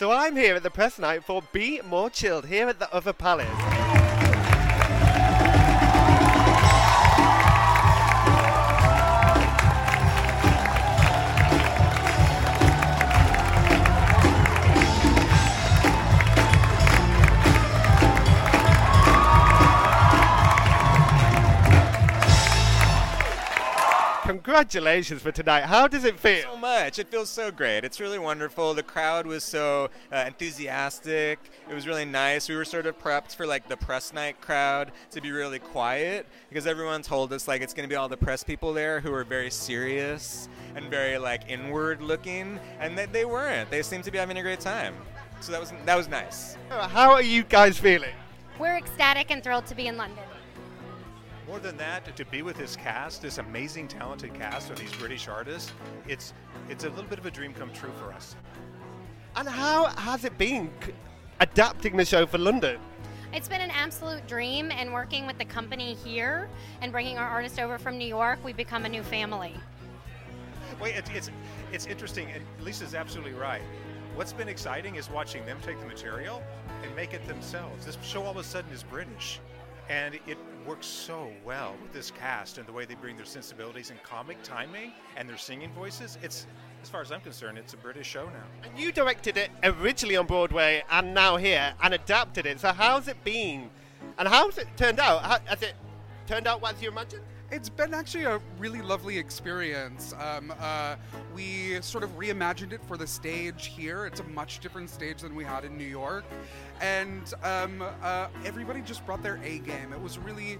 So I'm here at the press night for Be More Chilled here at the Other Palace. Congratulations for tonight. How does it feel? so much. It feels so great. It's really wonderful. The crowd was so uh, enthusiastic. It was really nice. We were sort of prepped for like the press night crowd to be really quiet because everyone told us like it's going to be all the press people there who are very serious and very like inward looking, and they, they weren't. They seemed to be having a great time. So that was that was nice. How are you guys feeling? We're ecstatic and thrilled to be in London. More than that, to be with this cast, this amazing, talented cast of these British artists, it's it's a little bit of a dream come true for us. And how has it been adapting the show for London? It's been an absolute dream, and working with the company here and bringing our artist over from New York, we've become a new family. Wait, it's, it's it's interesting, and Lisa's absolutely right. What's been exciting is watching them take the material and make it themselves. This show all of a sudden is British, and it works so well with this cast and the way they bring their sensibilities and comic timing and their singing voices. It's, as far as I'm concerned, it's a British show now. And you directed it originally on Broadway and now here and adapted it. So how's it been? And how's it turned out? How, has it turned out as you imagined? It's been actually a really lovely experience. Um, uh, we sort of reimagined it for the stage here. It's a much different stage than we had in New York. And um, uh, everybody just brought their A game. It was really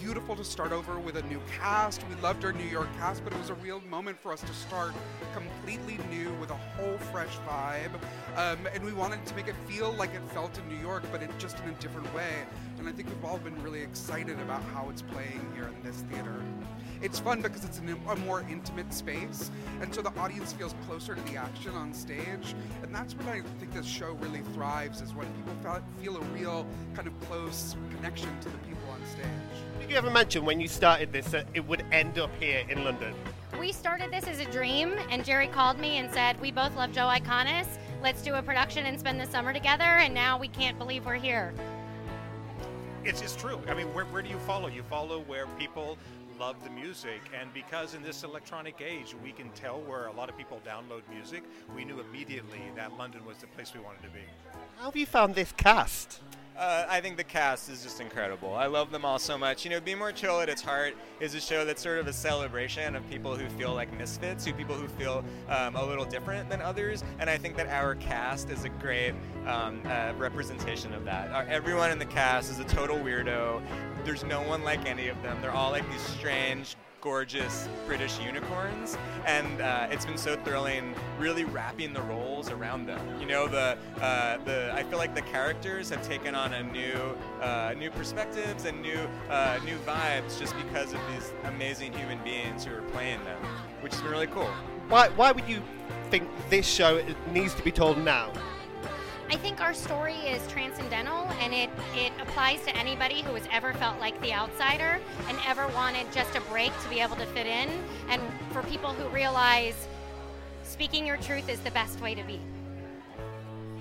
beautiful to start over with a new cast. We loved our New York cast, but it was a real moment for us to start completely new with a whole fresh vibe. Um, and we wanted to make it feel like it felt in New York, but just in a different way. And I think we've all been really excited about how it's playing here in this theater. It's fun because it's in a more intimate space, and so the audience feels closer to the action on stage. And that's when I think this show really thrives, is when people feel a real kind of close connection to the people on stage. Did you ever mention when you started this that it would end up here in London? We started this as a dream, and Jerry called me and said, We both love Joe Iconis. Let's do a production and spend the summer together, and now we can't believe we're here. It's, it's true. I mean, where, where do you follow? You follow where people love the music. And because in this electronic age, we can tell where a lot of people download music, we knew immediately that London was the place we wanted to be. How have you found this cast? Uh, I think the cast is just incredible. I love them all so much. You know, Be More Chill at its heart is a show that's sort of a celebration of people who feel like misfits, who people who feel um, a little different than others. And I think that our cast is a great um, uh, representation of that. Our, everyone in the cast is a total weirdo. There's no one like any of them. They're all like these strange, gorgeous British unicorns, and uh, it's been so thrilling, really wrapping the roles around them. You know, the uh, the I feel like the characters have taken on a new uh, new perspectives and new uh, new vibes just because of these amazing human beings who are playing them, which has been really cool. Why, why would you think this show needs to be told now? I think our story is transcendental and it, it applies to anybody who has ever felt like the outsider and ever wanted just a break to be able to fit in, and for people who realize speaking your truth is the best way to be.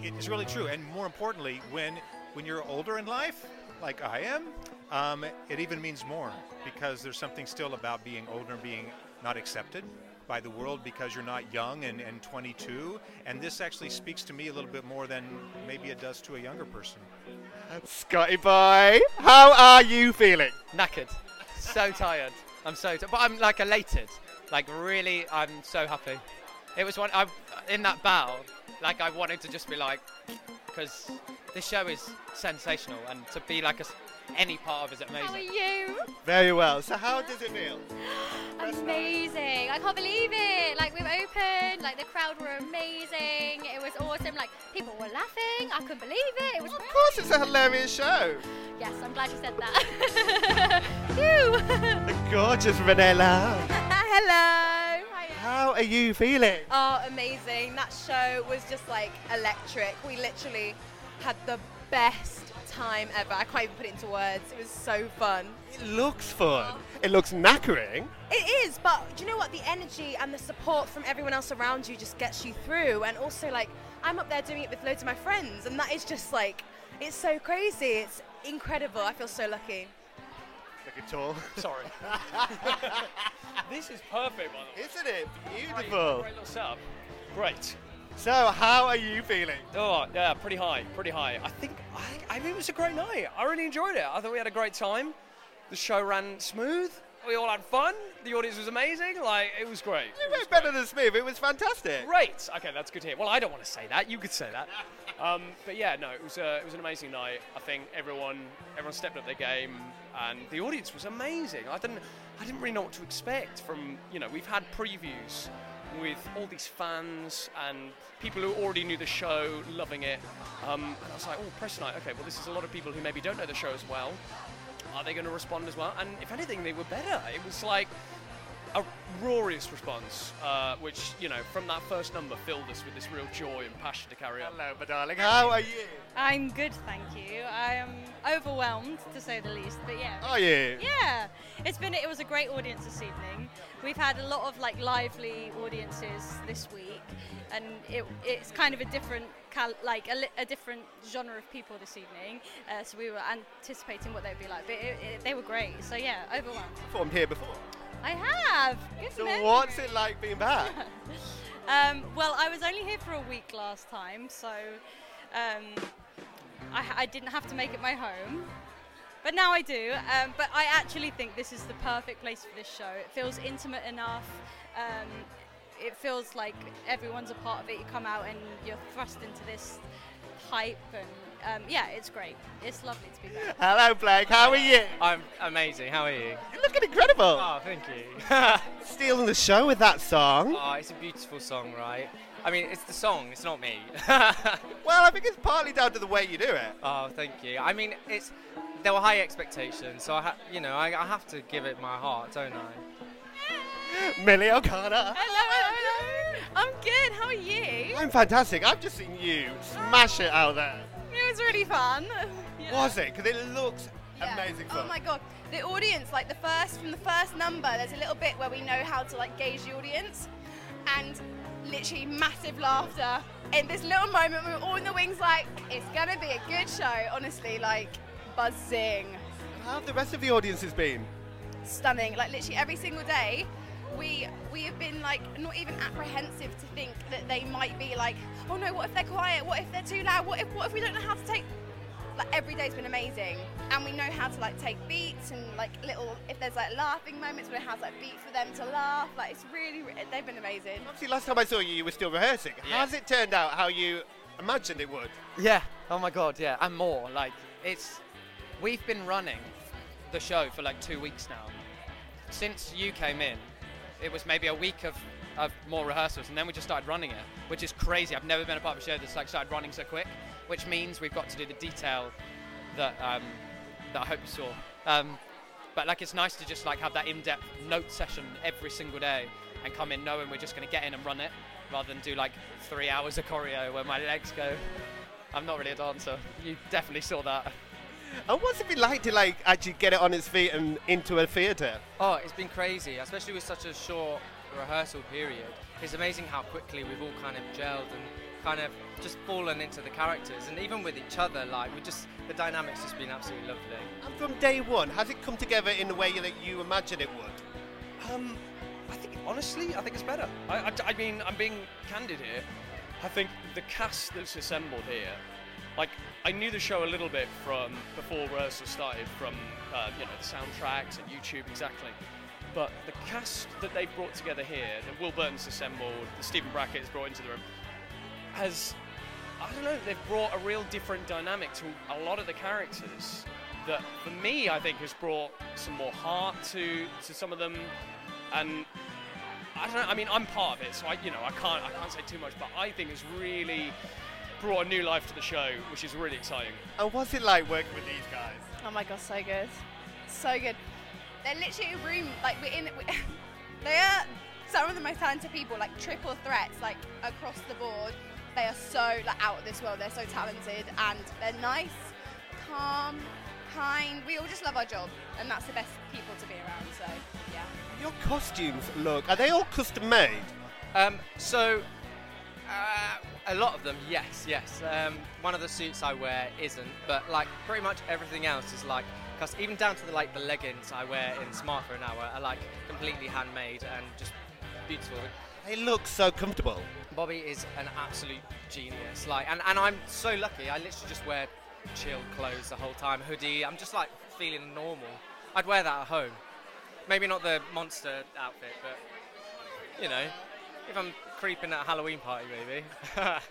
It's really true. And more importantly, when, when you're older in life, like I am, um, it even means more because there's something still about being older and being not accepted by the world because you're not young and, and 22. And this actually speaks to me a little bit more than maybe it does to a younger person. Scotty boy, how are you feeling? knackered, so tired. I'm so, t- but I'm like elated. Like really, I'm so happy. It was one. I in that battle, like I wanted to just be like, because this show is sensational, and to be like a, s- any part of it is How are you? Very well. So how does it feel? Amazing. I can't believe it. Like, we've opened, like, the crowd were amazing. It was awesome. Like, people were laughing. I couldn't believe it. It was Of course, it's a hilarious show. Yes, I'm glad you said that. Phew. The gorgeous Vanilla. Hello. Hiya. How are you feeling? Oh, amazing. That show was just like electric. We literally had the best time ever. I can't even put it into words. It was so fun. It looks fun. It looks knackering. It is, but do you know what? The energy and the support from everyone else around you just gets you through. And also, like, I'm up there doing it with loads of my friends, and that is just like, it's so crazy. It's incredible. I feel so lucky. Looking tall. Sorry. this is perfect, by the way. Isn't it Great, beautiful? great little setup. Great. So, how are you feeling? Oh, yeah, pretty high, pretty high. I think, I, I mean, it was a great night. I really enjoyed it. I thought we had a great time. The show ran smooth. We all had fun. The audience was amazing. Like, it was great. It was better than smooth. It was fantastic. Great. Okay, that's good to hear. Well, I don't want to say that. You could say that. Um, but yeah, no, it was uh, it was an amazing night. I think everyone everyone stepped up their game, and the audience was amazing. I didn't I didn't really know what to expect from you know we've had previews with all these fans and people who already knew the show, loving it. Um, and I was like, oh, press night. Okay, well, this is a lot of people who maybe don't know the show as well. Are they going to respond as well? And if anything, they were better. It was like a roarious response, uh, which, you know, from that first number filled us with this real joy and passion to carry on. Hello, my darling. How are you? I'm good, thank you. I am overwhelmed, to say the least. But yeah. Are you? Yeah, it's been. It was a great audience this evening. We've had a lot of like lively audiences this week, and it, it's kind of a different, cal- like a, li- a different genre of people this evening. Uh, so we were anticipating what they'd be like, but it, it, they were great. So yeah, overwhelmed. Performed here before. I have. Good So, memory. what's it like being back? Um, well, I was only here for a week last time, so um, I, I didn't have to make it my home. But now I do. Um, but I actually think this is the perfect place for this show. It feels intimate enough. Um, it feels like everyone's a part of it. You come out and you're thrust into this hype, and um, yeah, it's great. It's lovely to be back. Hello, Blake. How are you? I'm amazing. How are you? You're looking incredible. Oh, thank you. Stealing the show with that song. oh, it's a beautiful song, right? I mean, it's the song. It's not me. Well, I think it's partly down to the way you do it. oh, thank you. I mean, it's there were high expectations, so I, ha- you know, I, I have to give it my heart, don't I? Millie O'Connell. Hello, hello, hello. I'm good. How are you? I'm fantastic. I've just seen you smash it out there. It was really fun. Yeah. Was it? Because it looks Yeah. amazing Oh my god, the audience, like the first from the first number, there's a little bit where we know how to like gauge the audience, and literally massive laughter. In this little moment, we were all in the wings, like it's gonna be a good show. Honestly, like buzzing, How have the rest of the audiences been? stunning. Like literally every single day, we we have been like not even apprehensive to think that they might be like, oh no, what if they're quiet? What if they're too loud? What if what if we don't know how to take? Like every day's been amazing, and we know how to like take beats and like little if there's like laughing moments, we know how to like beat for them to laugh. Like it's really they've been amazing. Obviously, last time I saw you, you were still rehearsing. Yeah. How's it turned out how you imagined it would? Yeah. Oh my God. Yeah. And more. Like it's. We've been running the show for like two weeks now. Since you came in, it was maybe a week of, of more rehearsals, and then we just started running it, which is crazy. I've never been a part of a show that's like started running so quick, which means we've got to do the detail that um, that I hope you saw. Um, but like it's nice to just like have that in-depth note session every single day and come in knowing we're just going to get in and run it rather than do like three hours of choreo where my legs go. I'm not really a dancer. You definitely saw that. And what's it been like to like actually get it on its feet and into a theatre? Oh, it's been crazy, especially with such a short rehearsal period. It's amazing how quickly we've all kind of gelled and kind of just fallen into the characters, and even with each other, like we just the dynamics just been absolutely lovely. And from day one, has it come together in the way that you imagined it would? Um, I think honestly, I think it's better. I, I, I mean, I'm being candid here. I think the cast that's assembled here, like I knew the show a little bit from before rehearsal started, from uh, you know the soundtracks and YouTube exactly. But the cast that they've brought together here, that Will Burton's assembled, that Stephen Brackett has brought into the room, has I don't know, they've brought a real different dynamic to a lot of the characters that for me I think has brought some more heart to to some of them and I don't know I mean I'm part of it so I you know I can't I can't say too much but I think it's really brought a new life to the show which is really exciting. And what's it like working with these guys? Oh my god, so good, so good. They're literally a room like we're in. We, they are some of the most talented people, like triple threats, like across the board. They are so like out of this world. They're so talented and they're nice, calm, kind. We all just love our job, and that's the best people to be around. So yeah. Your costumes look, are they all custom made? Um, so Uh, a lot of them, yes, yes. Um, one of the suits I wear isn't, but like pretty much everything else is like, cause even down to the like the leggings I wear in Smartphone Hour are like completely handmade and just beautiful. They look so comfortable. Bobby is an absolute genius. Like, and, and I'm so lucky. I literally just wear chill clothes the whole time, hoodie. I'm just like feeling normal. I'd wear that at home. Maybe not the monster outfit, but you know, if I'm creeping at a Halloween party, maybe. Can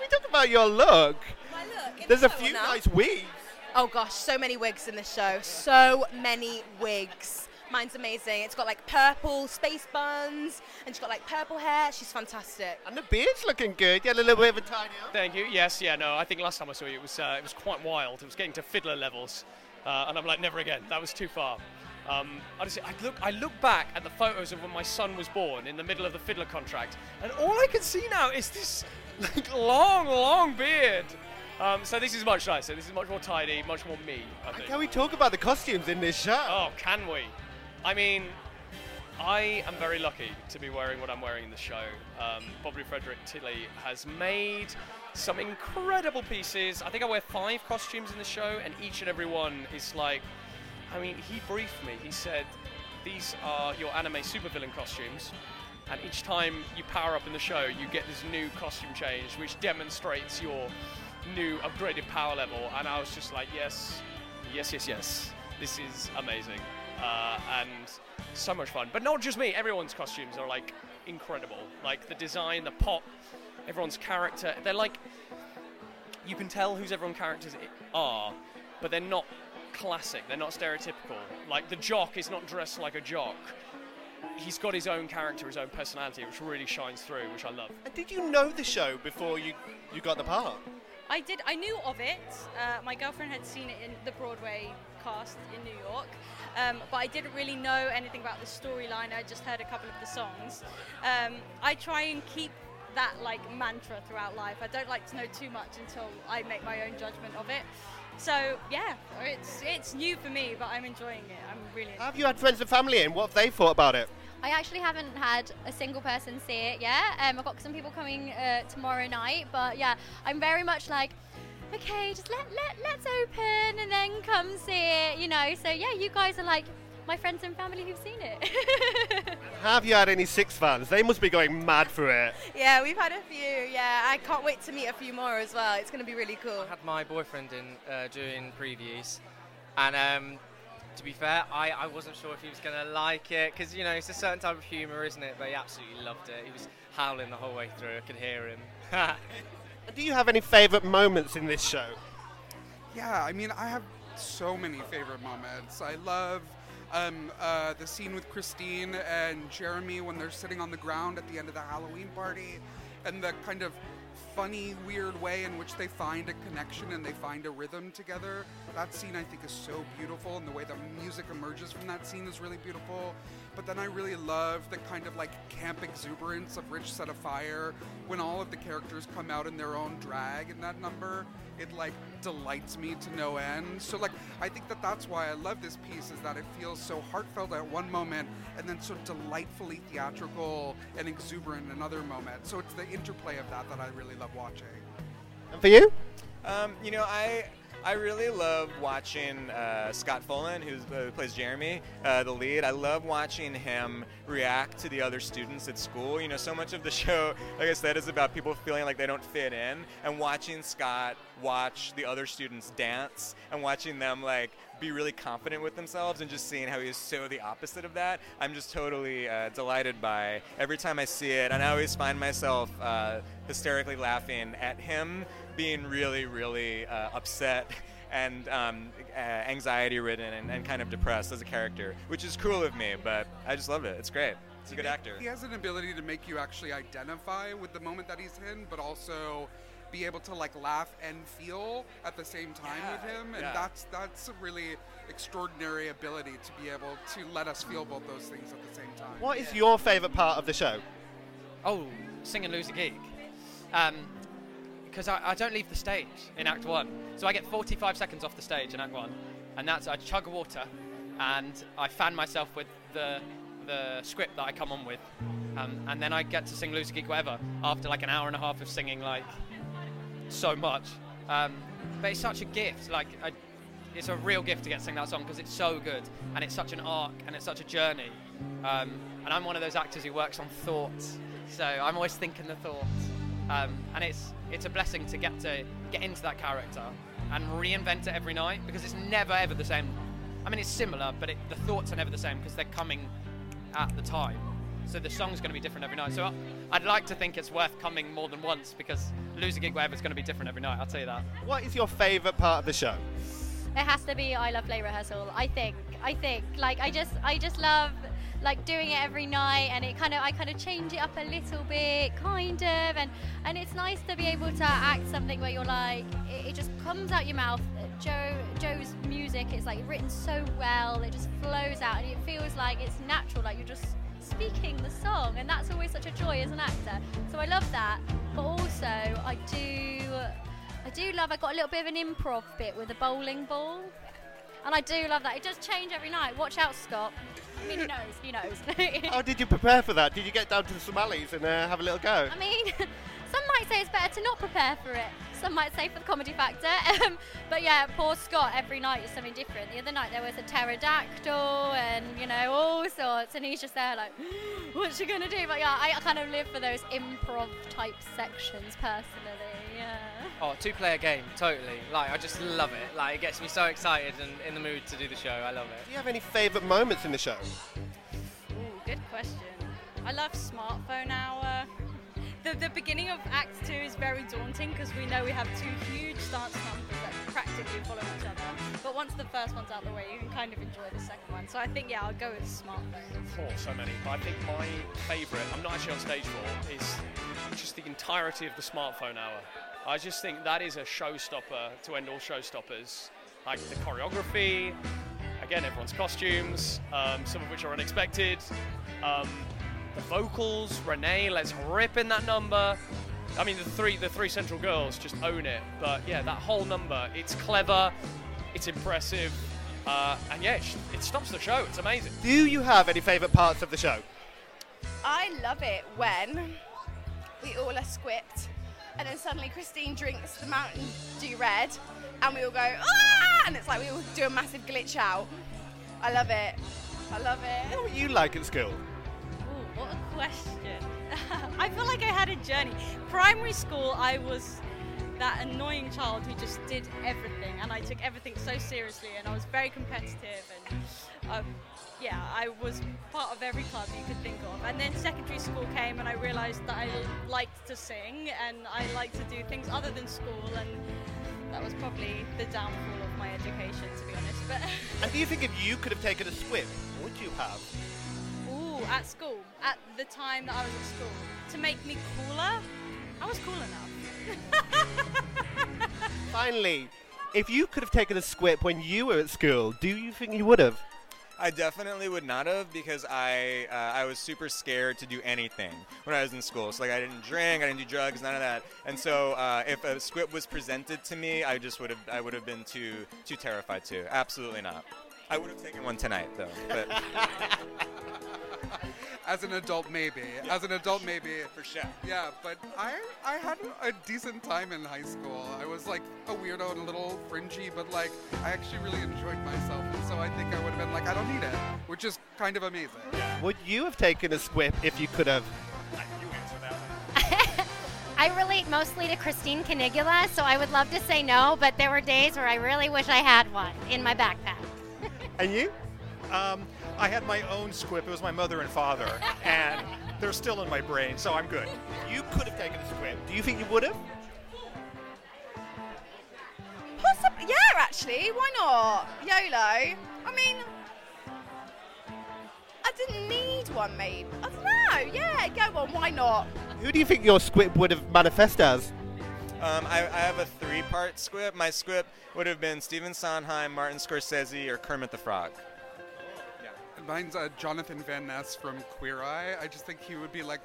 we talk about your look? My look. There's a few nice wigs. Oh gosh, so many wigs in this show. So many wigs. Mine's amazing. It's got like purple space buns, and she's got like purple hair. She's fantastic. And the beard's looking good. You had a little bit of a tidy up. Thank you. Yes, yeah, no. I think last time I saw you, it was uh, it was quite wild. It was getting to fiddler levels, uh, and I'm like, never again. That was too far. Um, honestly, I look I look back at the photos of when my son was born in the middle of the fiddler contract, and all I can see now is this like long, long beard. Um, so this is much nicer. This is much more tidy, much more me. I think. can we talk about the costumes in this show? Oh, can we? I mean, I am very lucky to be wearing what I'm wearing in the show. Um, Bobby Frederick Tilley has made some incredible pieces. I think I wear five costumes in the show, and each and every one is like, I mean, he briefed me. He said, These are your anime supervillain costumes. And each time you power up in the show, you get this new costume change, which demonstrates your new upgraded power level. And I was just like, yes, yes, yes, yes. This is amazing. Uh, and so much fun. But not just me, everyone's costumes are like incredible. Like the design, the pop, everyone's character. They're like, you can tell whose everyone characters are, but they're not classic, they're not stereotypical. Like the jock is not dressed like a jock. He's got his own character, his own personality, which really shines through, which I love. And did you know the show before you, you got the part? I did. I knew of it. Uh, my girlfriend had seen it in the Broadway cast in New York, um, but I didn't really know anything about the storyline. I just heard a couple of the songs. Um, I try and keep that like mantra throughout life. I don't like to know too much until I make my own judgment of it. So yeah, it's it's new for me, but I'm enjoying it. I'm really. Have you had friends and family in? What have they thought about it? I actually haven't had a single person see it yet. Um, I've got some people coming uh, tomorrow night, but yeah, I'm very much like, okay, just let let let's open and then come see it, you know. So yeah, you guys are like my friends and family who've seen it. Have you had any Six fans? They must be going mad for it. Yeah, we've had a few. Yeah, I can't wait to meet a few more as well. It's going to be really cool. I had my boyfriend in uh, doing previews, and um, to be fair, I, I wasn't sure if he was going to like it because you know it's a certain type of humour, isn't it? But he absolutely loved it. He was howling the whole way through. I could hear him. Do you have any favourite moments in this show? Yeah, I mean, I have so many favorite moments. I love um, uh, the scene with Christine and Jeremy when they're sitting on the ground at the end of the Halloween party, and the kind of funny, weird way in which they find a connection and they find a rhythm together. That scene I think is so beautiful, and the way the music emerges from that scene is really beautiful. But then I really love the kind of like camp exuberance of Rich Set of Fire when all of the characters come out in their own drag in that number. It like delights me to no end. So like I think that that's why I love this piece is that it feels so heartfelt at one moment and then so delightfully theatrical and exuberant in another moment. So it's the interplay of that that I really love watching. And for you? Um, you know, I I really love watching uh, Scott who's, uh, who plays Jeremy, uh, the lead. I love watching him react to the other students at school. You know, so much of the show, like I said, is about people feeling like they don't fit in, and watching Scott watch the other students dance and watching them like be really confident with themselves and just seeing how he is so the opposite of that. I'm just totally uh, delighted by every time I see it, and I always find myself uh, hysterically laughing at him being really, really uh, upset and um, uh, anxiety ridden and, and kind of depressed as a character, which is cool of me, but I just love it. It's great. He's a good actor. He has an ability to make you actually identify with the moment that he's in, but also be able to like laugh and feel at the same time with him, and yeah. that's that's a really extraordinary ability to be able to let us feel both those things at the same time. What is your favourite part of the show? Oh, sing and lose a gig. Um, because I, I don't leave the stage in Act One, so I get 45 seconds off the stage in Act One, and that's I chug water, and I fan myself with the the script that I come on with, um, and then I get to sing Loser Geek Whatever after like an hour and a half of singing like so much. Um, but it's such a gift. Like I, it's a real gift to get to sing that song because it's so good and it's such an arc and it's such a journey. Um, and I'm one of those actors who works on thoughts, so I'm always thinking the thoughts. Um, and it's it's a blessing to get to get into that character and reinvent it every night because it's never ever the same. I mean, it's similar, but it, the thoughts are never the same because they're coming at the time. So the song's going to be different every night. So I- I'd like to think it's worth coming more than once because Loser Geek Whatever is going to be different every night. I'll tell you that. What is your favourite part of the show? It has to be I love play rehearsal. I think. I think. Like I just I just love like doing it every night and it kind of I kind of change it up a little bit kind of and and it's nice to be able to act something where you're like it, it just comes out your mouth. Joe Joe's music is like written so well it just flows out and it feels like it's natural like you're just speaking the song and that's always such a joy as an actor. So I love that but also I do I do love I got a little bit of an improv bit with a bowling ball and I do love that. It does change every night. Watch out, Scott. I mean, he knows. He knows. How did you prepare for that? Did you get down to the Somalis and uh, have a little go? I mean, some might say it's better to not prepare for it. Some might say for the comedy factor. Um, but yeah, poor Scott, every night is something different. The other night there was a pterodactyl and, you know, all sorts. And he's just there like, what's she going to do? But yeah, I kind of live for those improv type sections personally. Yeah. Oh, two player game, totally. Like, I just love it. Like, it gets me so excited and in the mood to do the show. I love it. Do you have any favourite moments in the show? Ooh, good question. I love smartphone hour. The, the beginning of Act Two is very daunting because we know we have two huge dance numbers that practically follow each other. But once the first one's out of the way, you can kind of enjoy the second one. So I think yeah, I'll go with smartphone. Oh, so many. But I think my favourite, I'm not actually on stage for, is just the entirety of the smartphone hour. I just think that is a showstopper to end all showstoppers. Like the choreography, again, everyone's costumes, um, some of which are unexpected. Um, the vocals, Renee, let's rip in that number. I mean, the three the three central girls just own it. But yeah, that whole number, it's clever, it's impressive, uh, and yeah, it, sh- it stops the show. It's amazing. Do you have any favourite parts of the show? I love it when we all are squipped and then suddenly Christine drinks the Mountain Dew Red and we all go, ah! And it's like we all do a massive glitch out. I love it. I love it. What were you like at school? Ooh, what a question. I feel like I had a journey. Primary school, I was that annoying child who just did everything, and I took everything so seriously, and I was very competitive, and um, yeah, I was part of every club you could think of. And then secondary school came, and I realised that I liked to sing, and I liked to do things other than school, and that was probably the downfall of my education, to be honest. But And do you think if you could have taken a squip, would you have? Ooh, at school, at the time that I was at school, to make me cooler, I was cool enough. Finally, if you could have taken a squip when you were at school, do you think you would have? I definitely would not have because I uh, I was super scared to do anything when I was in school. So like I didn't drink, I didn't do drugs, none of that. And so uh, if a squip was presented to me, I just would have I would have been too too terrified to. Absolutely not. I would have taken one tonight though. But As an adult, maybe. As an adult, maybe. for sure. Yeah, but I I had a decent time in high school. I was like a weirdo and a little fringy, but like I actually really enjoyed myself, and so I think I would have been like, I don't need it, which is kind of amazing. Would you have taken a squip if you could have? You answer that. I relate mostly to Christine Canigula, so I would love to say no, but there were days where I really wish I had one in my backpack. And you? Um, I had my own squip. It was my mother and father, and they're still in my brain, so I'm good. You could have taken a squip. Do you think you would have? Possibly, yeah, actually. Why not? YOLO. I mean, I didn't need one, maybe. I don't know. Yeah, go on. Why not? Who do you think your squip would have manifested as? Um, I, I have a three-part squip. My squip would have been Stephen Sondheim, Martin Scorsese, or Kermit the Frog. Mine's uh, Jonathan Van Ness from Queer Eye. I just think he would be like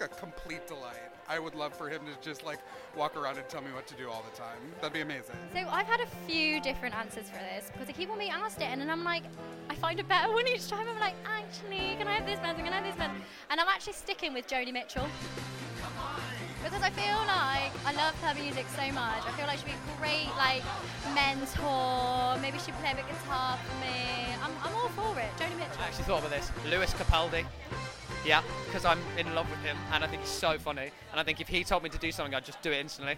a complete delight. I would love for him to just like walk around and tell me what to do all the time. That'd be amazing. So I've had a few different answers for this because I keep on being asked it, and then I'm like, I find a better one each time. I'm like, actually, can I have this person? Can I have this person? And I'm actually sticking with Joni Mitchell because I feel like I love her music so much. I feel like she'd be a great like mentor. Maybe she'd play a bit guitar for me. I'm, I'm all for it. Joni Mitchell. I actually thought about this. Lewis Capaldi. Yeah, because I'm in love with him and I think he's so funny. And I think if he told me to do something, I'd just do it instantly.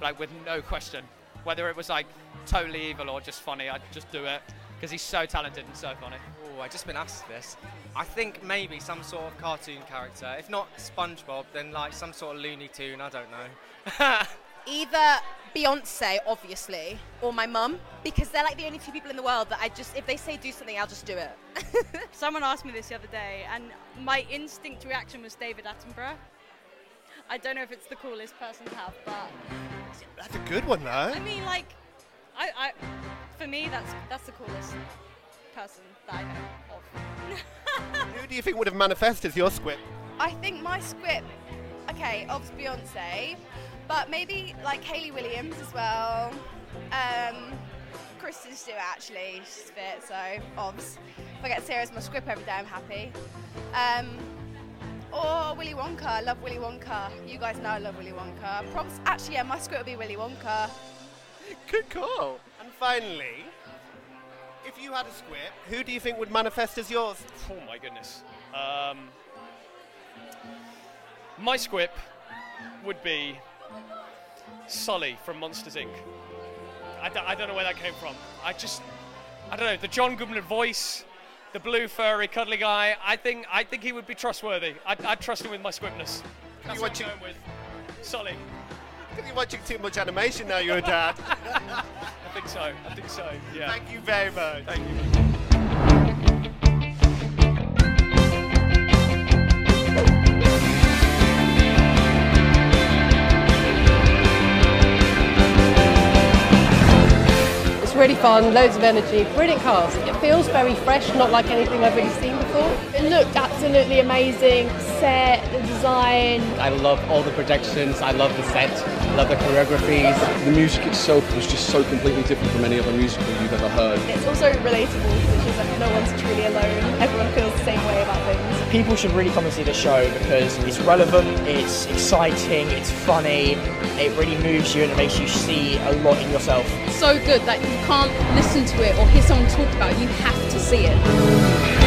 Like, with no question. Whether it was like totally evil or just funny, I'd just do it. Because he's so talented and so funny. Oh, I've just been asked this. I think maybe some sort of cartoon character. If not SpongeBob, then like some sort of Looney Tune. I don't know. Either Beyonce, obviously, or my mum, because they're like the only two people in the world that I just, if they say do something, I'll just do it. Someone asked me this the other day, and my instinct reaction was David Attenborough. I don't know if it's the coolest person to have, but That's a good one, though. I mean, like, I, I, for me, that's that's the coolest person that I know of. Who do you think would have manifested as your squip? I think my script, okay, ob's Beyonce, but maybe like Hayley Williams as well. Um, Kristen Stewart actually, she's fit, so obs. If I get Sarah as my script every day, I'm happy. Um, or Willy Wonka. I love Willy Wonka. You guys know I love Willy Wonka. Props. Actually, yeah, my script would be Willy Wonka. Good call. And finally, if you had a squip, who do you think would manifest as yours? Oh my goodness. Um, my squip would be Sully from Monsters Inc. I, d- I don't know where that came from. I just, I don't know, the John Goodman voice, the blue furry cuddly guy. I think, I think he would be trustworthy. I'd, I'd trust him with my squipness. That's you what watch I'm going with. Sully. You're watching too much animation now, you're a dad. I think so. I think so. Yeah. Thank you very much. Thank you. Really fun, loads of energy, brilliant cast. It feels very fresh, not like anything I've really seen before. It looked absolutely amazing. Set, the design. I love all the projections. I love the set. I love the choreographies. The music itself was just so completely different from any other musical you've ever heard. It's also relatable because it feels like no one's truly alone. Everyone feels the same way about things. People should really come and see the show because it's relevant, it's exciting, it's funny, it really moves you and it makes you see a lot in yourself. So good that you can't listen to it or hear someone talk about it, you have to see it.